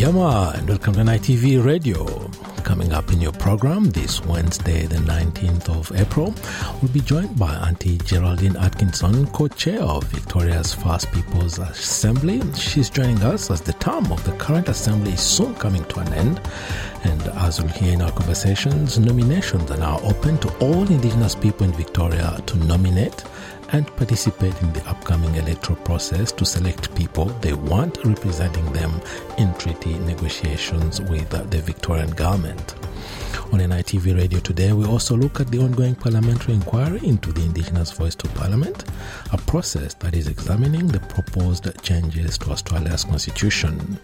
Yama, and welcome to NITV Radio. Coming up in your program this Wednesday, the 19th of April, we'll be joined by Auntie Geraldine Atkinson, co chair of Victoria's First People's Assembly. She's joining us as the term of the current assembly is soon coming to an end. And as we'll hear in our conversations, nominations are now open to all Indigenous people in Victoria to nominate and participate in the upcoming electoral process to select people they want representing them in treaty negotiations with the Victorian government. On NITV Radio today, we also look at the ongoing parliamentary inquiry into the Indigenous Voice to Parliament, a process that is examining the proposed changes to Australia's constitution.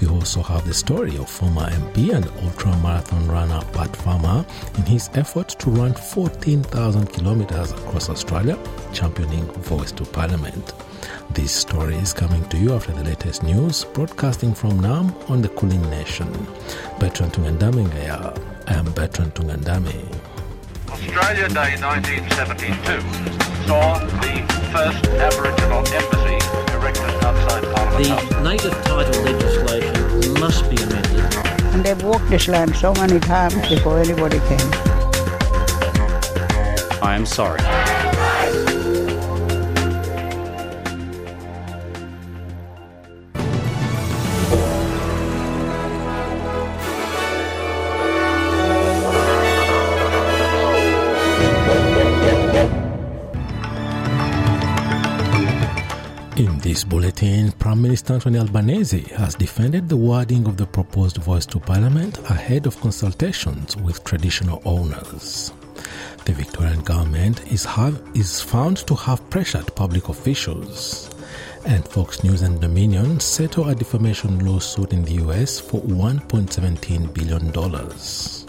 We also have the story of former MP and ultra marathon runner Pat Farmer in his effort to run 14,000 kilometers across Australia, championing Voice to Parliament. This story is coming to you after the latest news, broadcasting from Naarm on the Kulin Nation. Bertrand Tungandame I am Bertrand Tungandame. Australia Day 1972 saw the first Aboriginal embassy erected outside Parliament House. The native title legislation must be amended. And they've walked this land so many times before anybody came. I am sorry. This bulletin, Prime Minister Anthony Albanese has defended the wording of the proposed voice to Parliament ahead of consultations with traditional owners. The Victorian government is, have, is found to have pressured public officials. And Fox News and Dominion settle a defamation lawsuit in the US for $1.17 billion.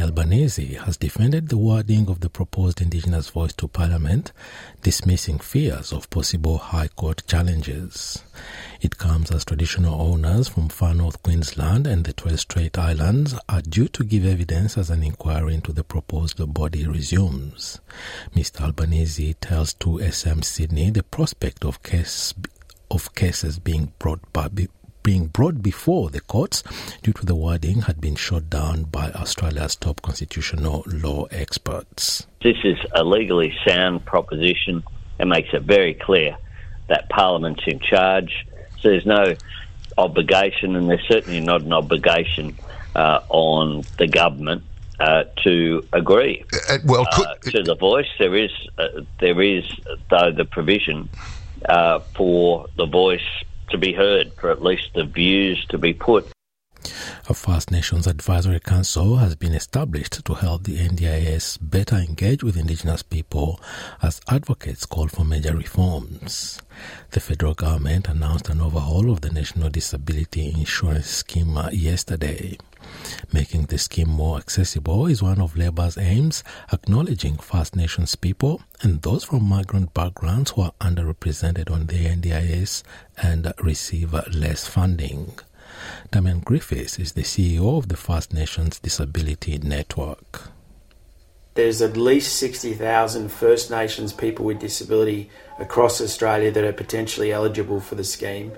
Albanese has defended the wording of the proposed Indigenous voice to Parliament, dismissing fears of possible High Court challenges. It comes as traditional owners from far north Queensland and the Torres Strait Islands are due to give evidence as an inquiry into the proposed body resumes. Mr. Albanese tells 2SM Sydney the prospect of case of cases being brought by, being brought before the courts due to the wording had been shot down by Australia's top constitutional law experts. This is a legally sound proposition and makes it very clear that Parliament's in charge. So there's no obligation, and there's certainly not an obligation uh, on the government uh, to agree Uh, well, could, uh, to the voice. There is, uh, there is, though, the provision uh, for the voice to be heard, for at least the views to be put. A First Nations Advisory Council has been established to help the NDIS better engage with Indigenous people as advocates call for major reforms. The federal government announced an overhaul of the National Disability Insurance Scheme uh, yesterday. Making the scheme more accessible is one of Labour's aims, acknowledging First Nations people and those from migrant backgrounds who are underrepresented on the NDIS and receive less funding. Damian Griffis is the CEO of the First Nations Disability Network. There's at least 60,000 First Nations people with disability across Australia that are potentially eligible for the scheme.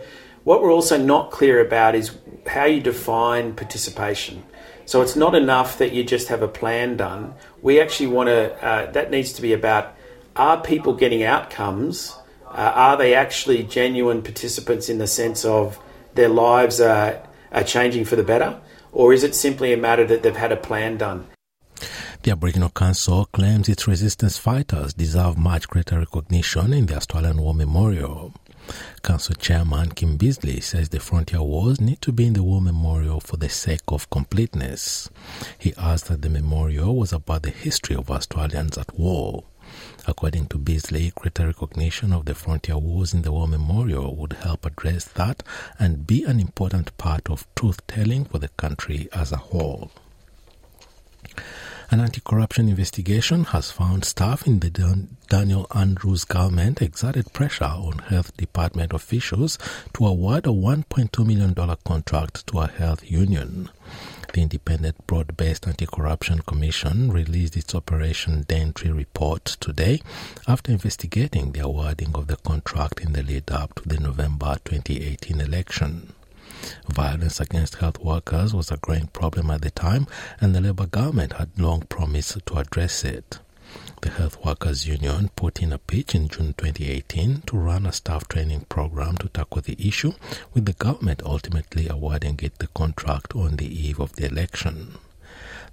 What we're also not clear about is how you define participation. So it's not enough that you just have a plan done. We actually want to, uh, that needs to be about are people getting outcomes? Uh, are they actually genuine participants in the sense of their lives are, are changing for the better? Or is it simply a matter that they've had a plan done? The Aboriginal Council claims its resistance fighters deserve much greater recognition in the Australian War Memorial. Council Chairman Kim Beazley says the frontier wars need to be in the War Memorial for the sake of completeness. He asked that the memorial was about the history of Australians at war. According to Beazley, greater recognition of the frontier wars in the War Memorial would help address that and be an important part of truth telling for the country as a whole. An anti corruption investigation has found staff in the Daniel Andrews government exerted pressure on health department officials to award a $1.2 million contract to a health union. The Independent Broad Based Anti Corruption Commission released its Operation Daintree report today after investigating the awarding of the contract in the lead up to the November 2018 election. Violence against health workers was a growing problem at the time, and the Labour government had long promised to address it. The Health Workers Union put in a pitch in June 2018 to run a staff training program to tackle the issue, with the government ultimately awarding it the contract on the eve of the election.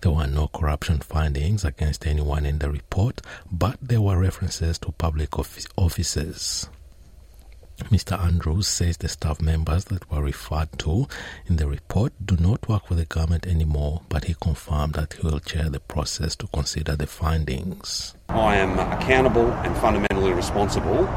There were no corruption findings against anyone in the report, but there were references to public offices. Mr. Andrews says the staff members that were referred to in the report do not work for the government anymore, but he confirmed that he will chair the process to consider the findings. I am accountable and fundamentally responsible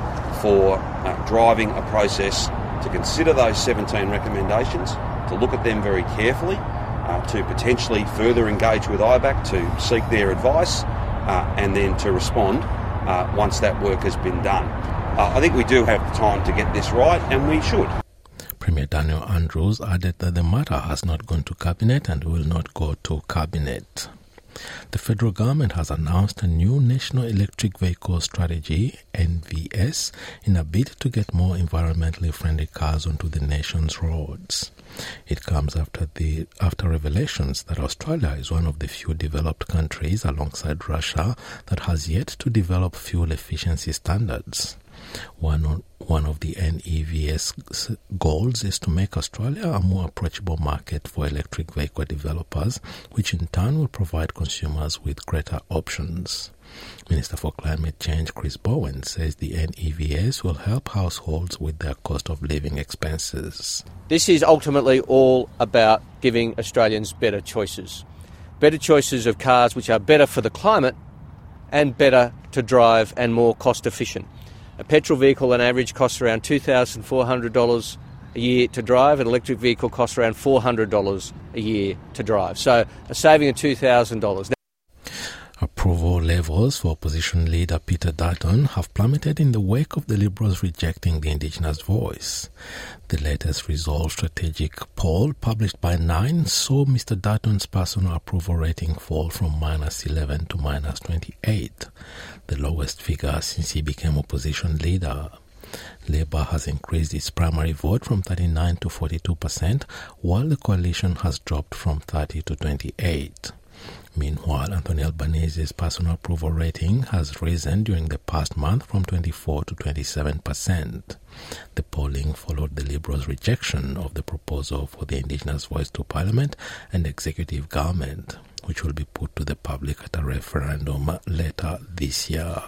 for uh, driving a process to consider those 17 recommendations, to look at them very carefully, uh, to potentially further engage with IBAC to seek their advice, uh, and then to respond uh, once that work has been done. Uh, I think we do have the time to get this right, and we should. Premier Daniel Andrews added that the matter has not gone to Cabinet and will not go to Cabinet. The federal government has announced a new National Electric Vehicle Strategy NEVS in a bid to get more environmentally friendly cars onto the nation's roads. It comes after the after revelations that Australia is one of the few developed countries alongside Russia that has yet to develop fuel efficiency standards. One, one of the NEVS goals is to make Australia a more approachable market for electric vehicle developers, which in turn will provide consumers with greater options. Minister for Climate Change Chris Bowen says the NEVS will help households with their cost of living expenses. This is ultimately all about giving Australians better choices. Better choices of cars which are better for the climate and better to drive and more cost efficient. A petrol vehicle on average costs around $2,400 a year to drive. An electric vehicle costs around $400 a year to drive. So a saving of $2,000. Approval levels for opposition leader Peter Dutton have plummeted in the wake of the Liberals rejecting the Indigenous voice. The latest Resolve strategic poll published by Nine saw Mr. Dutton's personal approval rating fall from minus 11 to minus 28, the lowest figure since he became opposition leader. Labour has increased its primary vote from 39 to 42 percent, while the coalition has dropped from 30 to 28. Meanwhile, Anthony Albanese's personal approval rating has risen during the past month from 24 to 27 percent. The polling followed the Liberals' rejection of the proposal for the Indigenous voice to Parliament and executive government, which will be put to the public at a referendum later this year.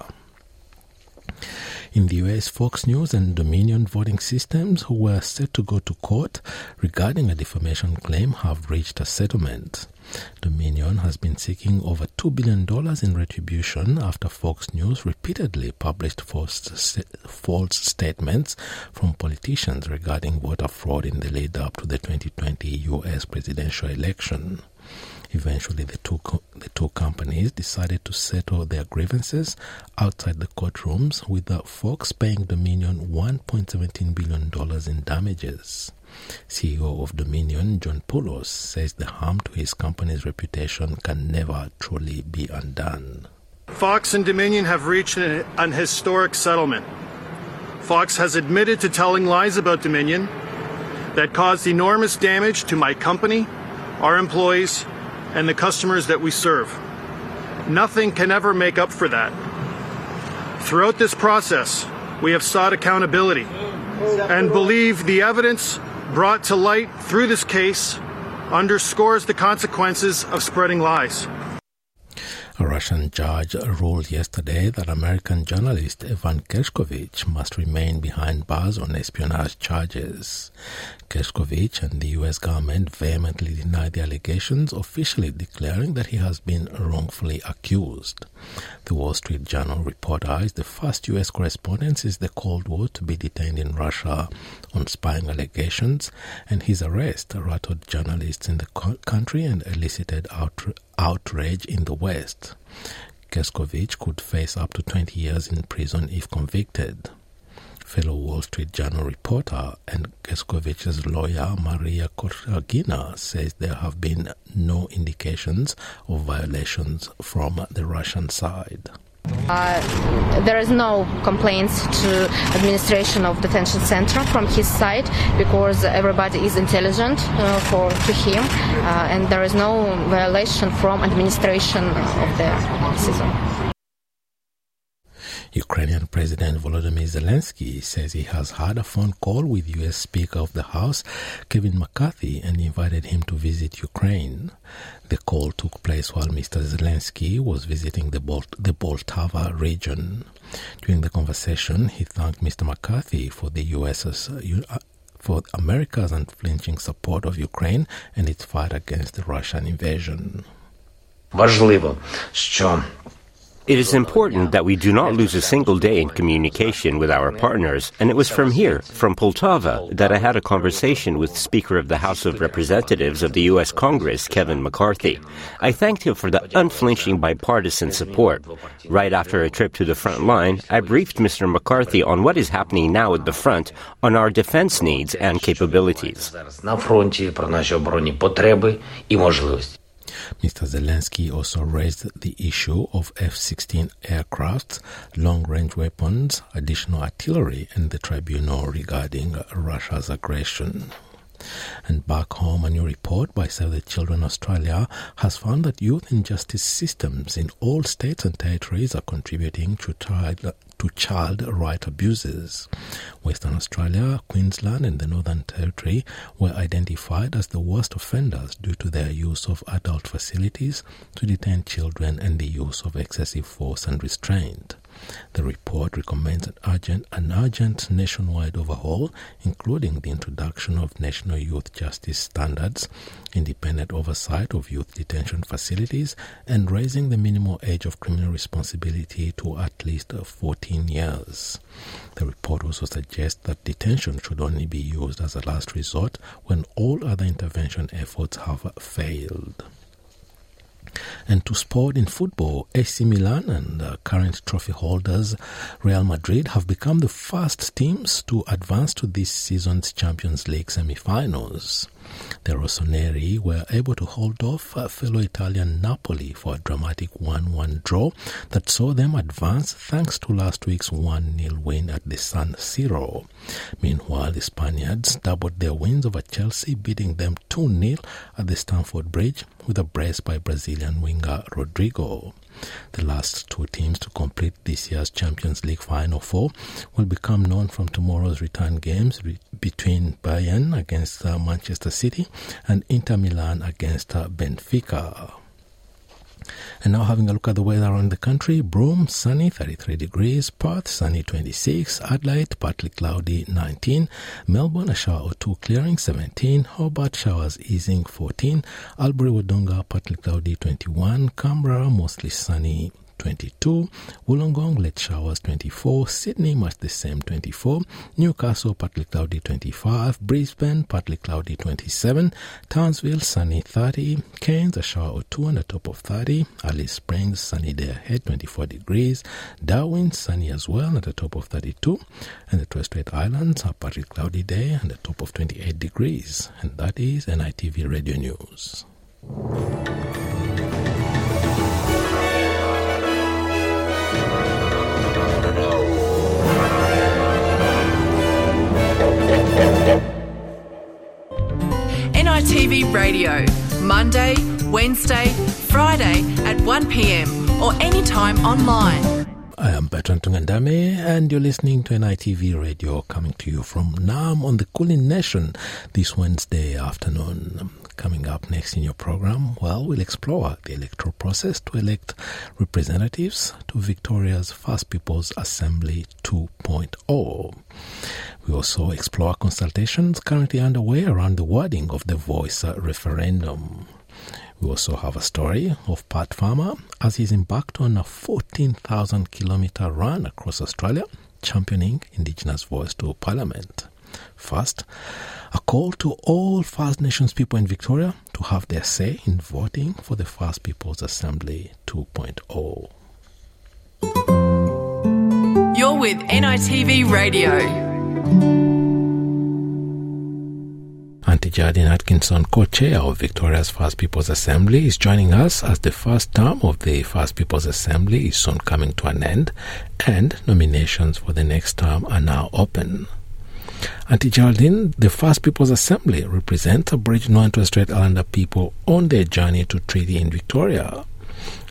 In the US, Fox News and Dominion voting systems, who were set to go to court regarding a defamation claim, have reached a settlement. Dominion has been seeking over $2 billion in retribution after Fox News repeatedly published false, statements from politicians regarding voter fraud in the lead up to the 2020 US presidential election. Eventually, the two, the two companies decided to settle their grievances outside the courtrooms, with Fox paying Dominion $1.17 billion in damages. CEO of Dominion, John Poulos, says the harm to his company's reputation can never truly be undone. Fox and Dominion have reached an, an historic settlement. Fox has admitted to telling lies about Dominion that caused enormous damage to my company, our employees, and the customers that we serve. Nothing can ever make up for that. Throughout this process, we have sought accountability and believe the evidence brought to light through this case underscores the consequences of spreading lies. A Russian judge ruled yesterday that American journalist Evan Gershkovich must remain behind bars on espionage charges. Gershkovich and the U.S. government vehemently denied the allegations, officially declaring that he has been wrongfully accused. The Wall Street Journal reporter is the first U.S. correspondent since the Cold War to be detained in Russia on spying allegations, and his arrest rattled journalists in the country and elicited outrage outrage in the West. Gershkovich could face up to 20 years in prison if convicted. Fellow Wall Street Journal reporter and Gershkovich's lawyer Maria Korchagina says there have been no indications of violations from the Russian side. Uh, there is no complaints to administration of detention center from his side because everybody is intelligent uh, for to him uh, and there is no violation from administration of the season. Ukrainian President Volodymyr Zelensky says he has had a phone call with U.S. Speaker of the House Kevin McCarthy and invited him to visit Ukraine. The call took place while Mr. Zelensky was visiting the, Bol- the Poltava region. During the conversation, he thanked Mr. McCarthy for the U.S.'s uh, for America's unflinching support of Ukraine and its fight against the Russian invasion. Важливо, що it is important that we do not lose a single day in communication with our partners, and it was from here, from Poltava, that I had a conversation with Speaker of the House of Representatives of the U.S. Congress, Kevin McCarthy. I thanked him for the unflinching bipartisan support. Right after a trip to the front line, I briefed Mr. McCarthy on what is happening now at the front on our defense needs and capabilities. Mr. Zelensky also raised the issue of F 16 aircraft, long range weapons, additional artillery, and the tribunal regarding Russia's aggression. And back home, a new report by Save the Children Australia has found that youth injustice systems in all states and territories are contributing to child, to child right abuses. Western Australia, Queensland, and the Northern Territory were identified as the worst offenders due to their use of adult facilities to detain children and the use of excessive force and restraint. The report recommends an urgent, an urgent nationwide overhaul, including the introduction of national youth justice standards, independent oversight of youth detention facilities, and raising the minimum age of criminal responsibility to at least 14 years. The report also suggests that detention should only be used as a last resort when all other intervention efforts have failed. And to sport in football, AC Milan and uh, current trophy holders Real Madrid have become the first teams to advance to this season's Champions League semi-finals. The Rossoneri were able to hold off fellow Italian Napoli for a dramatic 1-1 draw that saw them advance thanks to last week's 1-0 win at the San Siro. Meanwhile, the Spaniards doubled their wins over Chelsea, beating them 2-0 at the Stamford Bridge with a brace by Brazilian winger Rodrygo. The last two teams to complete this year's Champions League Final Four will become known from tomorrow's return games re- between Bayern against uh, Manchester City and Inter Milan against uh, Benfica. And now having a look at the weather around the country. Broome, sunny 33 degrees. Perth, sunny 26. Adelaide, partly cloudy 19. Melbourne, a shower or two clearing 17. Hobart, showers easing 14. Albury, Wodonga, partly cloudy 21. Canberra, mostly sunny 22, Wollongong late showers 24, Sydney much the same 24, Newcastle partly cloudy 25, Brisbane partly cloudy 27, Townsville sunny 30, Cairns a shower or two on the top of 30, Alice Springs sunny day ahead 24 degrees, Darwin sunny as well at the top of 32, and the Torres Strait Islands a partly cloudy day and the top of 28 degrees. And that is NITV Radio News. NITV Radio, Monday, Wednesday, Friday at 1pm or anytime online. I am Bertrand Tungandame, and you're listening to NITV Radio coming to you from Naarm on the Kulin Nation this Wednesday afternoon. Coming up next in your program, well, we'll explore the electoral process to elect representatives to Victoria's First People's Assembly 2.0. We also explore consultations currently underway around the wording of the voice referendum. We also have a story of Pat Farmer as he's embarked on a 14,000 kilometer run across Australia, championing Indigenous voice to Parliament. First, a call to all First Nations people in Victoria to have their say in voting for the First People's Assembly 2.0. You're with NITV Radio. Auntie Geraldine Atkinson, co-chair of Victoria's First People's Assembly, is joining us as the first term of the First People's Assembly is soon coming to an end and nominations for the next term are now open. Auntie Geraldine, the First People's Assembly represents Aboriginal and Torres Strait Islander people on their journey to treaty in Victoria.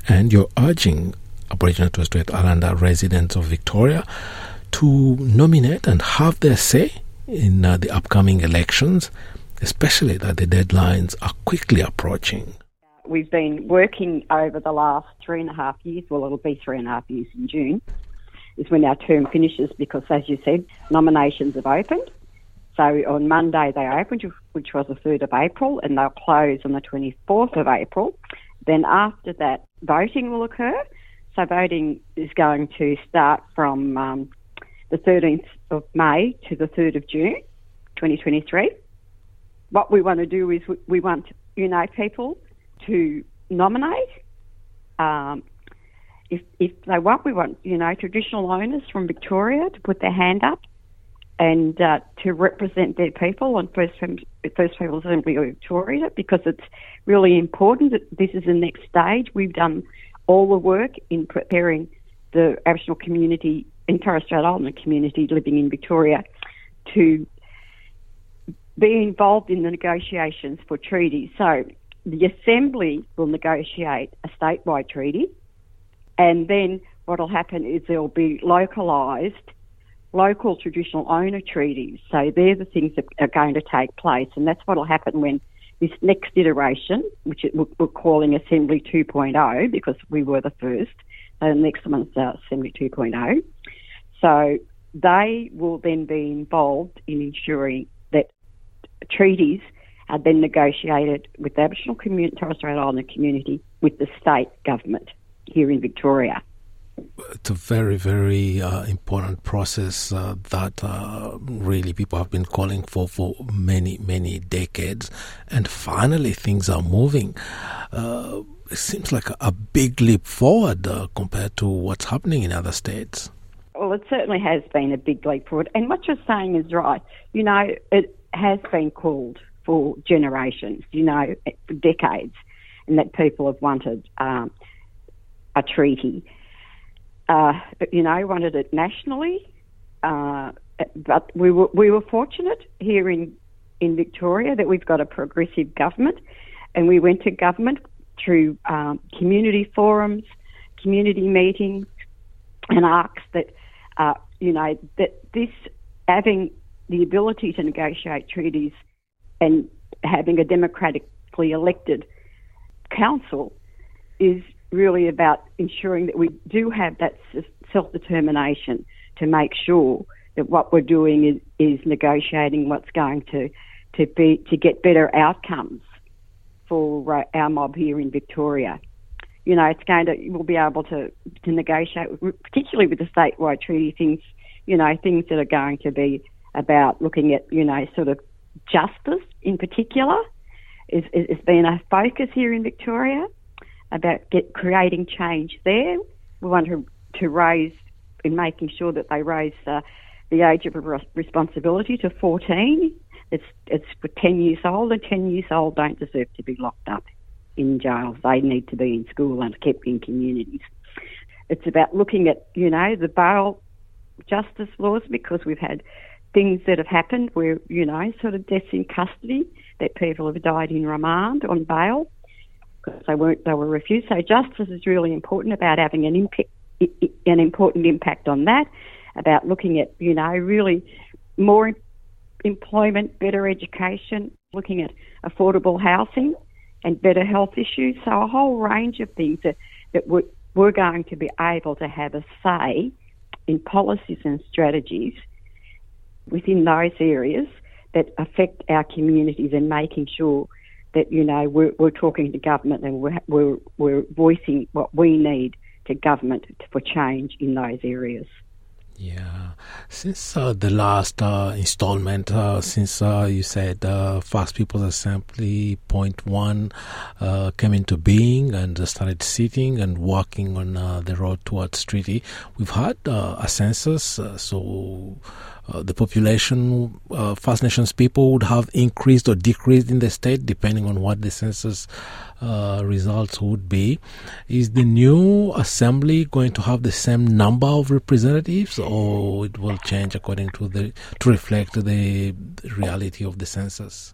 And you're urging Aboriginal and Torres Strait Islander residents of Victoria to nominate and have their say in uh, the upcoming elections, especially that the deadlines are quickly approaching. We've been working over the last three and a half years, well, it'll be three and a half years in June, is when our term finishes because, as you said, nominations have opened. So on Monday they opened, which was the 3rd of April, and they'll close on the 24th of April. Then after that, voting will occur. So voting is going to start from um, the 13th of May to the 3rd of June, 2023. What we want to do is we want unite people to nominate. Um, if, if they want, we want, you know, traditional owners from Victoria to put their hand up and uh, to represent their people on First, First People's Assembly of Victoria because it's really important that this is the next stage. We've done all the work in preparing the Aboriginal community and Torres Strait Islander community living in Victoria to be involved in the negotiations for treaties. So the Assembly will negotiate a statewide treaty, and then what will happen is there will be localised local traditional owner treaties. So they're the things that are going to take place, and that's what will happen when this next iteration, which we're calling Assembly 2.0 because we were the first, so the next one's Assembly 2.0. So they will then be involved in ensuring that treaties are then negotiated with the Aboriginal community, Torres Strait Islander community, with the state government here in Victoria it's a very, very uh, important process uh, that uh, really people have been calling for for many, many decades. And finally, things are moving. Uh, it seems like a, big leap forward uh, compared to what's happening in other states. Well, it certainly has been a big leap forward. And what you're saying is right. You know, it has been called for generations, you know, for decades, and that people have wanted um, a treaty uh, you know, wanted it nationally. Uh, but we were we were fortunate here in in Victoria that we've got a progressive government, and we went to government through um, community forums, community meetings, and asked that uh, you know that this having the ability to negotiate treaties and having a democratically elected council is really about ensuring that we do have that self determination to make sure that what we're doing is, is negotiating what's going to to be to get better outcomes for uh, our mob here in Victoria. You know, it's going to we'll be able to to negotiate, particularly with the statewide treaty things. You know, things that are going to be about looking at you know sort of justice in particular is is, is been a focus here in Victoria about get, creating change there. We want to, to raise, in making sure that they raise uh, the age of responsibility to 14. It's, it's for 10 years old, and 10 years old don't deserve to be locked up in jails. They need to be in school and kept in communities. It's about looking at, you know, the bail justice laws because we've had things that have happened where, you know, sort of deaths in custody, that people have died in remand on bail because they weren't they were refused. So justice is really important about having an impact an important impact on that, about looking at you know really more employment, better education, looking at affordable housing and better health issues. So a whole range of things that, that we're, we're going to be able to have a say in policies and strategies within those areas that affect our communities and making sure that you know we're, we're talking to government and we're, we're, we're voicing what we need to government for change in those areas. Yeah, since uh, the last uh, installment, uh, since uh, you said uh, First People's Assembly Point One uh, came into being and started sitting and working on the road towards treaty, we've had a census. so uh, the population, uh, First Nations people would have increased or decreased in the state depending on what the census uh, results would be. Is the new assembly going to have the same number of representatives, or it will change according to the to reflect the reality of the census?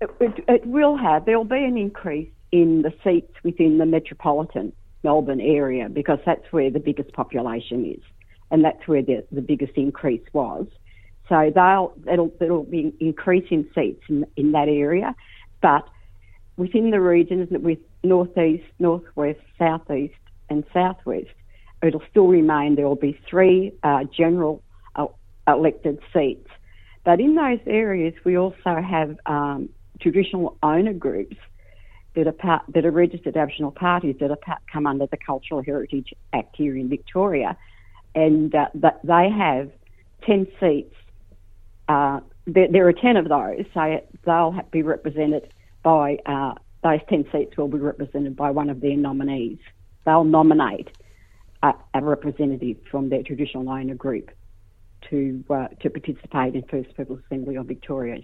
It, it, it will have. There will be an increase in the seats within the metropolitan Melbourne area because that's where the biggest population is, and that's where the, the biggest increase was. So they'll it'll it'll be increasing seats in, in that area, but within the regions with northeast, northwest, southeast, and southwest, it'll still remain. There will be three uh, general uh, elected seats, but in those areas we also have um, traditional owner groups that are part, that are registered Aboriginal parties that are part, come under the Cultural Heritage Act here in Victoria, and uh, they have ten seats uh, there, there, are 10 of those, so they'll be represented by, uh, those 10 seats will be represented by one of their nominees. They'll nominate a, a representative from their traditional owner group to, uh, to participate in First People's Assembly of Victoria.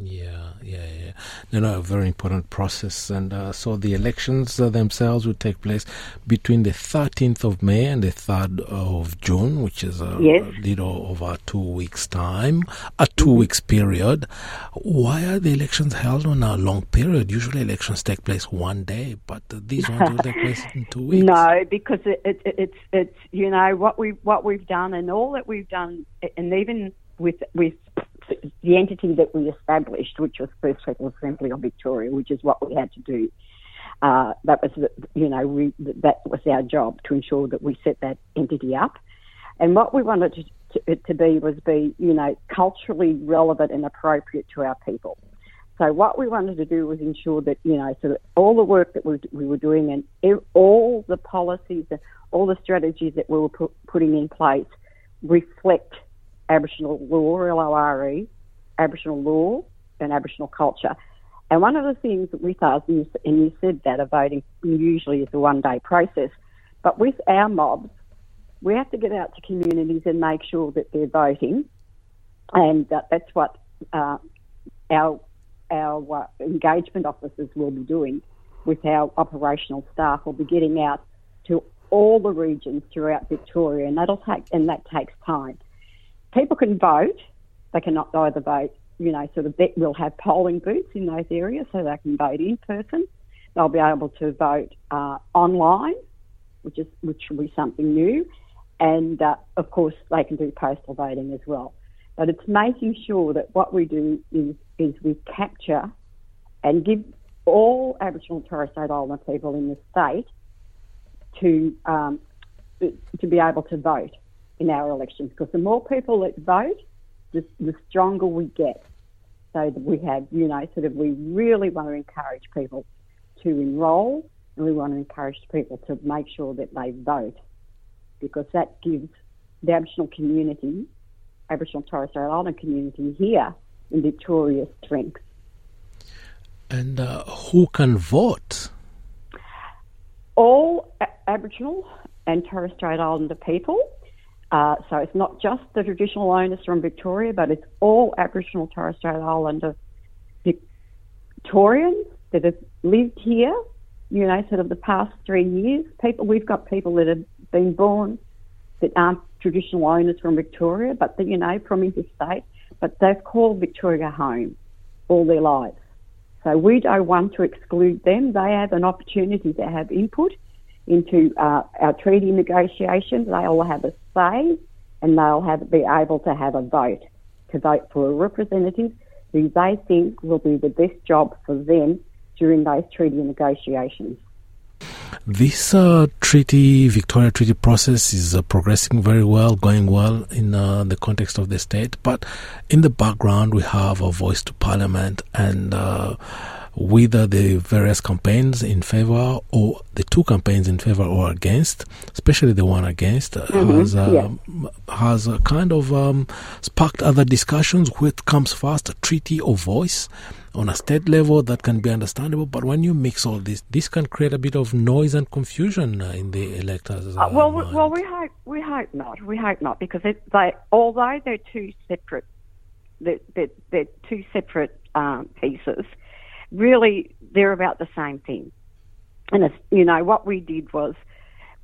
Yeah, yeah, yeah. No, no, a very important process. And uh, so the elections uh, themselves will take place between the 13th of May and the 3rd of June, which is a yes. little over two weeks' time, a two weeks period. Why are the elections held on a long period? Usually elections take place one day, but these ones will take place in two weeks. No, because it, it, it's, it's, you know, what, we, what we've done and all that we've done, and even with, with the entity that we established, which was First People's Assembly of Victoria, which is what we had to do. Uh, that was, the, you know, we, that was our job to ensure that we set that entity up. And what we wanted to, to, to be was be, you know, culturally relevant and appropriate to our people. So what we wanted to do was ensure that, you know, so all the work that we, we were doing and all the policies and all the strategies that we were put, putting in place reflect Aboriginal law, L-O-R-E, Aboriginal law and Aboriginal culture. And one of the things with us, and you said that a voting usually is a one-day process, but with our mobs, we have to get out to communities and make sure that they're voting, and that's what uh, our our uh, engagement officers will be doing with our operational staff. We'll be getting out to all the regions throughout Victoria, and that'll take and that takes time people can vote. They cannot either vote, you know, sort of, we'll have polling booths in those areas so they can vote in person. They'll be able to vote uh, online, which is which will be something new, and uh, of course they can do postal voting as well. But it's making sure that what we do is is we capture and give all Aboriginal and Torres Strait Islander people in the state to um, to be able to vote in our elections because the more people that vote, the, the stronger we get. So that we have, you know, sort of we really want to encourage people to enrol and we want to encourage people to make sure that they vote because that gives the Aboriginal community, Aboriginal Torres Strait Islander community here in Victoria strength. And uh, who can vote? All Aboriginal and Torres Strait Islander people uh, so it's not just the traditional owners from Victoria, but it's all Aboriginal Torres Strait Islander Victorians that have lived here, you know, sort of the past three years. People, we've got people that have been born that aren't traditional owners from Victoria, but you know, from interstate, but they've called Victoria home all their lives. So we don't want to exclude them. They have an opportunity to have input into uh, our treaty negotiations. They'll have a say and they'll have be able to have a vote to vote for a representative who they think will do the best job for them during those treaty negotiations. This uh, treaty, Victoria Treaty process is uh, progressing very well, going well in uh, the context of the state. But in the background, we have a voice to Parliament and uh, whether the various campaigns in favor or the two campaigns in favor or against, especially the one against, uh, Mhm, has, uh, yeah. has uh, kind of um, sparked other discussions. What comes first, a treaty or voice? On a state level, that can be understandable, but when you mix all this, this can create a bit of noise and confusion uh, in the electors. Uh, well, we, well, we hope we hope not. We hope not because it, they, although they're two separate, they're, they're, they're two separate um, pieces. Really, they're about the same thing. And it's, you know what we did was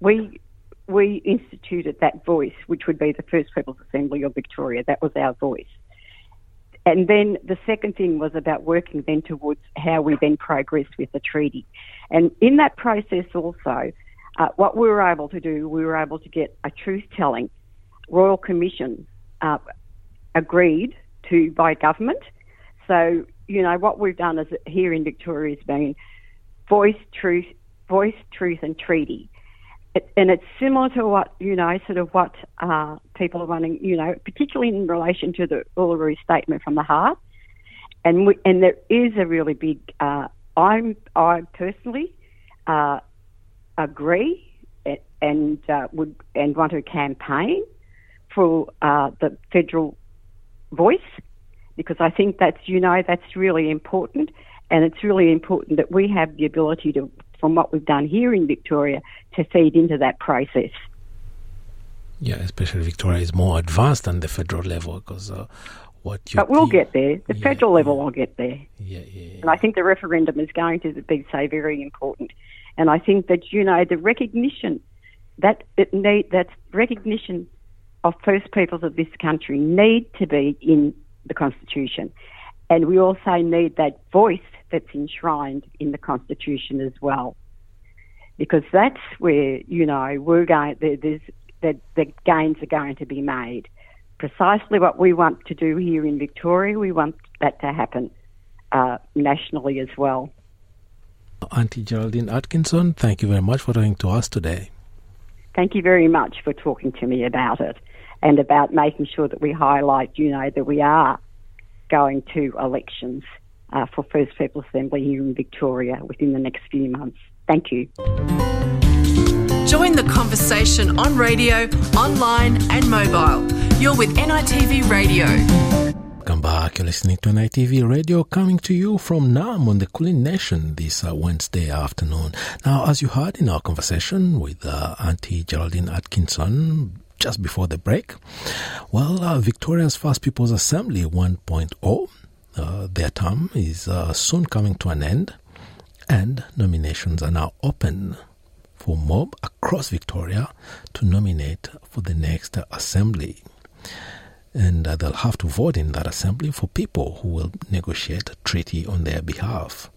we we instituted that voice, which would be the First People's Assembly of Victoria. That was our voice. And then the second thing was about working then towards how we then progress with the treaty. And in that process also, uh, what we were able to do, we were able to get a truth telling Royal Commission uh, agreed to by government. So, you know, what we've done is here in Victoria has been voice, truth, voice, truth, and treaty. It, and it's similar to what, you know, sort of what uh, people are running, you know, particularly in relation to the Uluru Statement from the Heart. And we, and there is a really big, uh, I'm, I personally uh, agree and uh, would and want to campaign for uh, the federal voice because I think that's you know that's really important and it's really important that we have the ability to from what we've done here in Victoria to feed into that process. Yeah, especially Victoria is more advanced than the federal level because uh, what you But we'll get there. The federal level will get there. Yeah, yeah. And I think the referendum is going to be so very important. And I think that you know the recognition that it need that recognition of First Peoples of this country need to be in the Constitution, and we also need that voice that's enshrined in the Constitution as well, because that's where you know we're going. There's that the gains are going to be made. Precisely what we want to do here in Victoria, we want that to happen uh, nationally as well. Auntie Geraldine Atkinson, thank you very much for talking to us today. Thank you very much for talking to me about it and about making sure that we highlight, you know, that we are going to elections uh, for First People Assembly here in Victoria within the next few months. Thank you. Join the conversation on radio, online, and mobile. You're with NITV Radio. Back. You're listening to NITV Radio coming to you from Naarm on the Kulin Nation this uh, Wednesday afternoon. Now, as you heard in our conversation with uh, Auntie Geraldine Atkinson just before the break, well, uh, Victoria's First People's Assembly 1.0, uh, their term is uh, soon coming to an end, and nominations are now open for mob across Victoria to nominate for the next assembly and uh, they'll have to vote in that assembly for people who will negotiate a treaty on their behalf.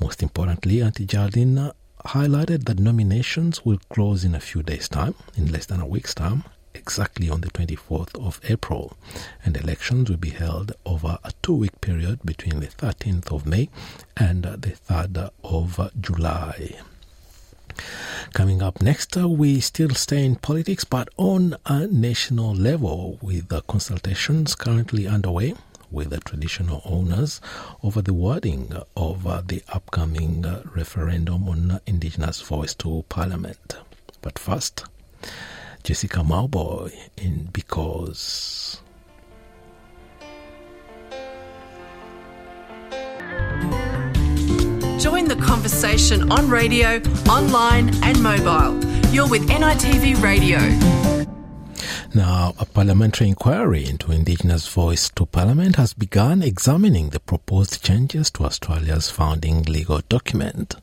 Most importantly, Auntie Geraldine highlighted that nominations will close in a few days' time, in less than a week's time, exactly on the 24th of April, and elections will be held over a two week period between the 13th of May and the 3rd of July. Coming up next, uh, we still stay in politics, but on a national level, with the consultations currently underway with the traditional owners over the wording of uh, the upcoming uh, referendum on Indigenous voice to Parliament. But first, Jessica Mauboy in Because. Join the conversation on radio, online, and mobile. You're with NITV Radio. Now, a parliamentary inquiry into Indigenous voice to Parliament has begun examining the proposed changes to Australia's founding legal document.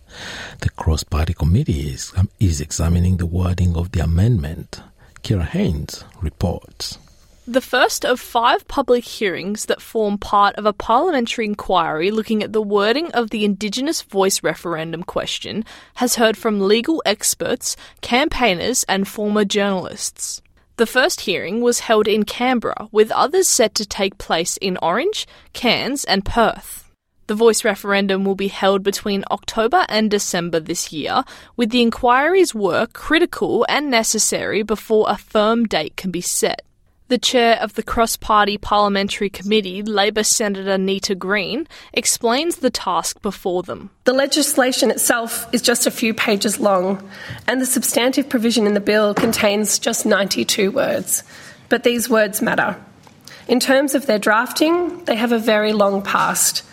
The cross party committee is, is examining the wording of the amendment. Kira Haynes reports. The first of five public hearings that form part of a parliamentary inquiry looking at the wording of the Indigenous voice referendum question has heard from legal experts, campaigners, and former journalists. The first hearing was held in Canberra, with others set to take place in Orange, Cairns, and Perth. The voice referendum will be held between October and December this year, with the inquiry's work critical and necessary before a firm date can be set. The chair of the cross party parliamentary committee, Labor Senator Nita Green, explains the task before them. The legislation itself is just a few pages long, and the substantive provision in the bill contains just 92 words. But these words matter. In terms of their drafting, they have a very long past.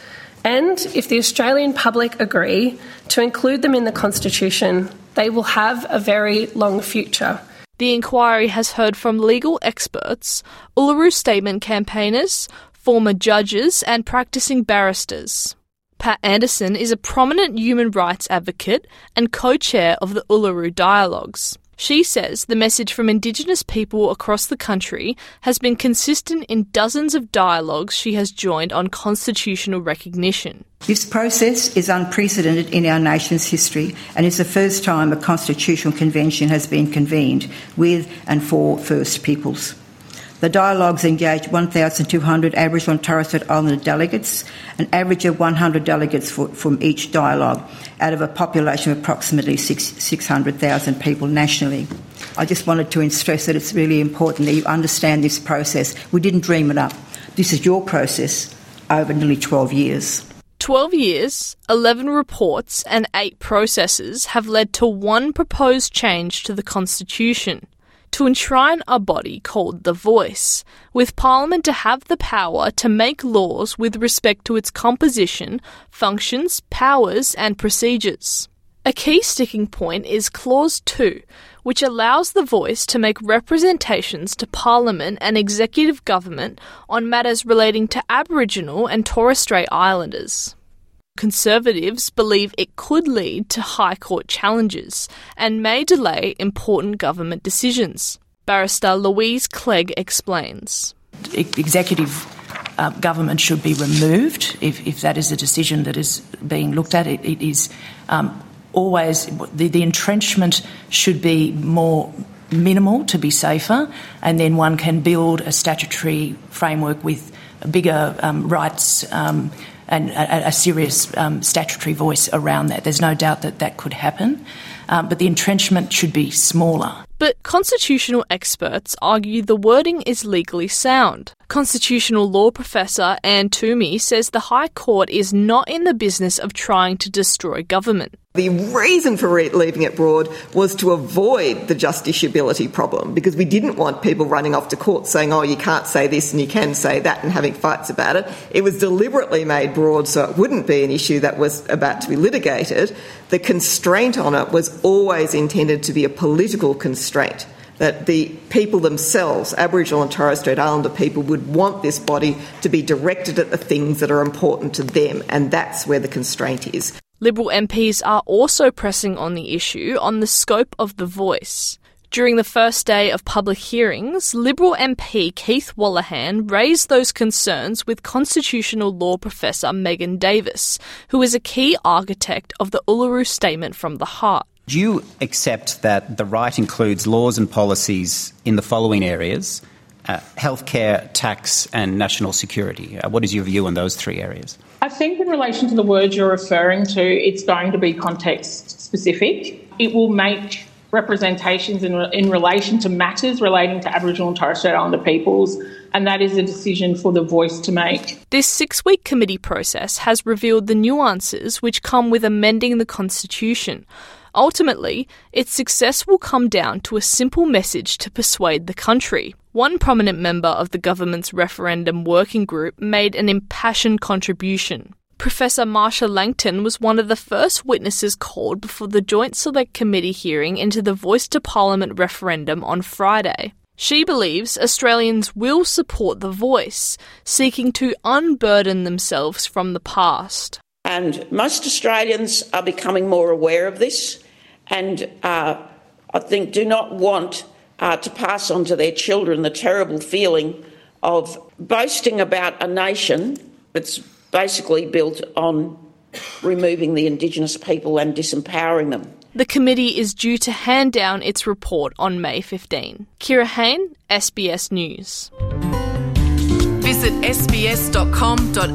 And if the Australian public agree to include them in the Constitution, they will have a very long future. The inquiry has heard from legal experts, Uluru Statement campaigners, former judges, and practicing barristers. Pat Anderson is a prominent human rights advocate and co chair of the Uluru Dialogues. She says the message from Indigenous people across the country has been consistent in dozens of dialogues she has joined on constitutional recognition. This process is unprecedented in our nation's history and is the first time a constitutional convention has been convened with and for First Peoples. The dialogues engaged 1,200 Aboriginal and Torres Strait Islander delegates, an average of 100 delegates for, from each dialogue, out of a population of approximately 600,000 people nationally. I just wanted to stress that it's really important that you understand this process. We didn't dream it up. This is your process over nearly 12 years. 12 years, 11 reports, and 8 processes have led to one proposed change to the Constitution to enshrine a body called the Voice, with Parliament to have the power to make laws with respect to its composition, functions, powers, and procedures. A key sticking point is Clause 2, which allows the Voice to make representations to Parliament and executive government on matters relating to Aboriginal and Torres Strait Islanders. Conservatives believe it could lead to High Court challenges and may delay important government decisions. Barrister Louise Clegg explains. Executive uh, government should be removed if, if that is a decision that is being looked at. it, it is um, always the, the entrenchment should be more minimal to be safer, and then one can build a statutory framework with bigger um, rights um, a, a serious um, statutory voice around that. There's no doubt that that could happen, um, but the entrenchment should be smaller. But constitutional experts argue the wording is legally sound. Constitutional law professor Anne Twomey says the High Court is not in the business of trying to destroy government. The reason for re- leaving it broad was to avoid the justiciability problem because we didn't want people running off to court saying, oh, you can't say this and you can say that and having fights about it. It was deliberately made broad so it wouldn't be an issue that was about to be litigated. The constraint on it was always intended to be a political constraint that the people themselves, Aboriginal and Torres Strait Islander people, would want this body to be directed at the things that are important to them, and that's where the constraint is. Liberal MPs are also pressing on the issue on the scope of the voice. During the first day of public hearings, Liberal MP Keith Wolahan raised those concerns with constitutional law professor Megan Davis, who is a key architect of the Uluru Statement from the Heart. Do you accept that the right includes laws and policies in the following areas uh, healthcare, tax, and national security? Uh, what is your view on those three areas? I think in relation to the words you're referring to, it's going to be context specific. It will make representations in, in relation to matters relating to Aboriginal and Torres Strait Islander peoples, and that is a decision for the voice to make. This six week committee process has revealed the nuances which come with amending the Constitution. Ultimately, its success will come down to a simple message to persuade the country. One prominent member of the government's referendum working group made an impassioned contribution. Professor Marcia Langton was one of the first witnesses called before the Joint Select Committee hearing into the Voice to Parliament referendum on Friday. She believes Australians will support the voice, seeking to unburden themselves from the past. And most Australians are becoming more aware of this and uh, I think do not want uh, to pass on to their children the terrible feeling of boasting about a nation that's basically built on removing the Indigenous people and disempowering them. The committee is due to hand down its report on May 15. Kira Hain, SBS News. Visit sbs.com.au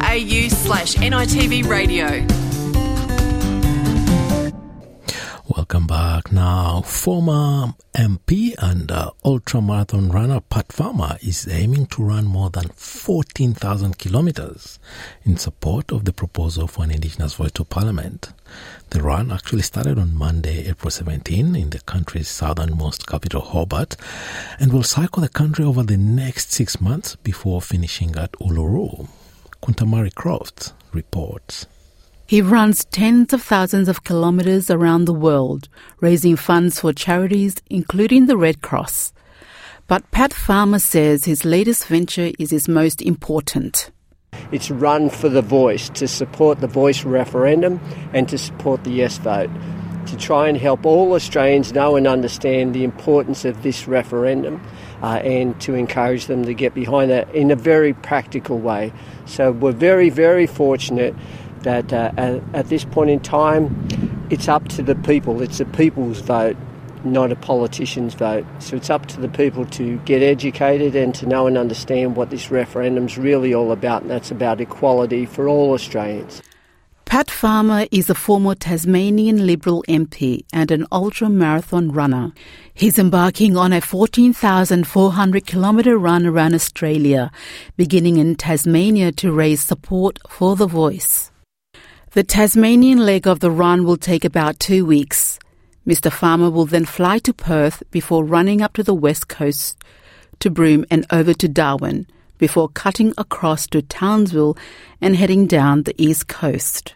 slash NITV radio. Welcome back. Now, former MP and uh, ultramarathon runner Pat Farmer is aiming to run more than 14,000 kilometers in support of the proposal for an Indigenous voice to Parliament. The run actually started on Monday, April 17, in the country's southernmost capital, Hobart, and will cycle the country over the next six months before finishing at Uluru. Kuntamari Croft reports. He runs tens of thousands of kilometres around the world, raising funds for charities, including the Red Cross. But Pat Farmer says his latest venture is his most important. It's run for the voice, to support the voice referendum and to support the yes vote, to try and help all Australians know and understand the importance of this referendum uh, and to encourage them to get behind that in a very practical way. So we're very, very fortunate that uh, at, this point in time, it's up to the people, it's the people's vote not a politician's vote. So it's up to the people to get educated and to know and understand what this referendum's really all about, and that's about equality for all Australians. Pat Farmer is a former Tasmanian Liberal MP and an ultra marathon runner. He's embarking on a 14,400 kilometre run around Australia, beginning in Tasmania to raise support for the voice. The Tasmanian leg of the run will take about two weeks. Mr. Farmer will then fly to Perth before running up to the west coast to Broome and over to Darwin before cutting across to Townsville and heading down the east coast.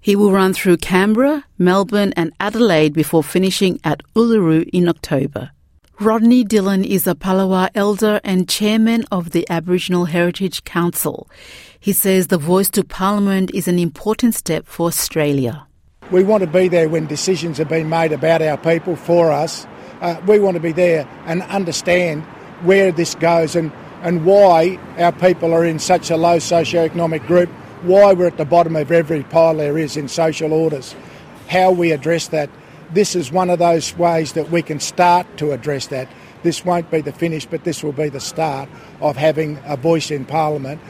He will run through Canberra, Melbourne, and Adelaide before finishing at Uluru in October. Rodney Dillon is a Palawa elder and chairman of the Aboriginal Heritage Council. He says the voice to Parliament is an important step for Australia. We want to be there when decisions are being made about our people for us. Uh, we want to be there and understand where this goes and, and why our people are in such a low socio-economic group, why we're at the bottom of every pile there is in social orders, how we address that. This is one of those ways that we can start to address that. This won't be the finish, but this will be the start of having a voice in Parliament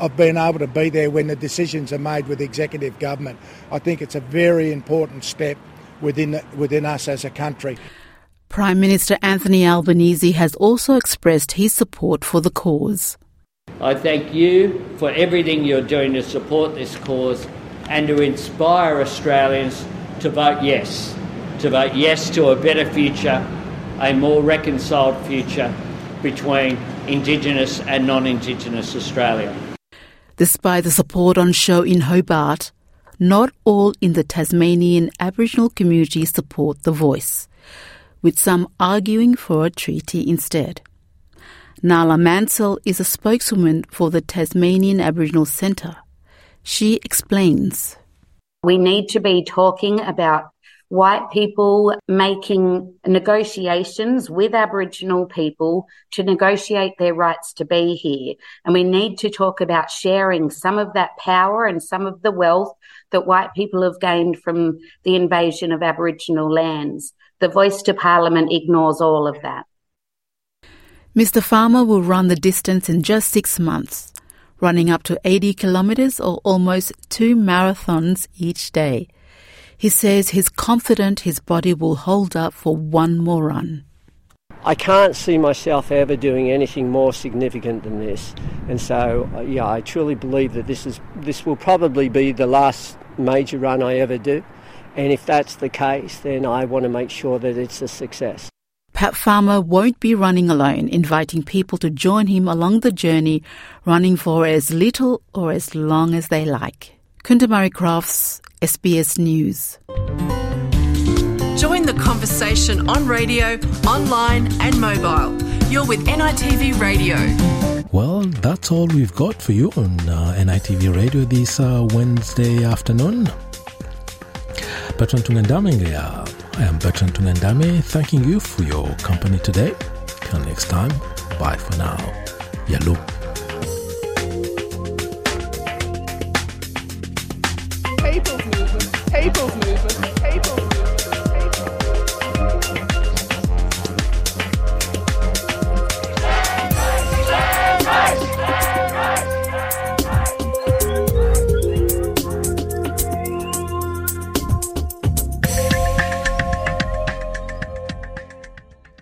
of being able to be there when the decisions are made with executive government. I think it's a very important step within within us as a country. Prime Minister Anthony Albanese has also expressed his support for the cause. I thank you for everything you're doing to support this cause and to inspire Australians to vote yes, to vote yes to a better future, a more reconciled future between Indigenous and non Indigenous Australia. Despite the support on show in Hobart, not all in the Tasmanian Aboriginal community support the voice, with some arguing for a treaty instead. Nala Mansell is a spokeswoman for the Tasmanian Aboriginal Centre. She explains. We need to be talking about white people making negotiations with Aboriginal people to negotiate their rights to be here. And we need to talk about sharing some of that power and some of the wealth that white people have gained from the invasion of Aboriginal lands. The voice to Parliament ignores all of that. Mr. Farmer will run the distance in just six months, running up to 80 kilometres or almost two marathons each day. He says he's confident his body will hold up for one more run. I can't see myself ever doing anything more significant than this, and so uh, yeah, I truly believe that this is this will probably be the last major run I ever do, and if that's the case, then I want to make sure that it's a success. Pat Farmer won't be running alone, inviting people to join him along the journey, running for as little or as long as they like. Kuntamari Crofts, SBS News. Join the conversation on radio, online, and mobile. You're with NITV Radio. Well, that's all we've got for you on uh, NITV Radio this uh, Wednesday afternoon. Bertrand Tungandame, uh, I am Bertrand Tungandame, thanking you for your company today. Till next time, bye for now. Yalu.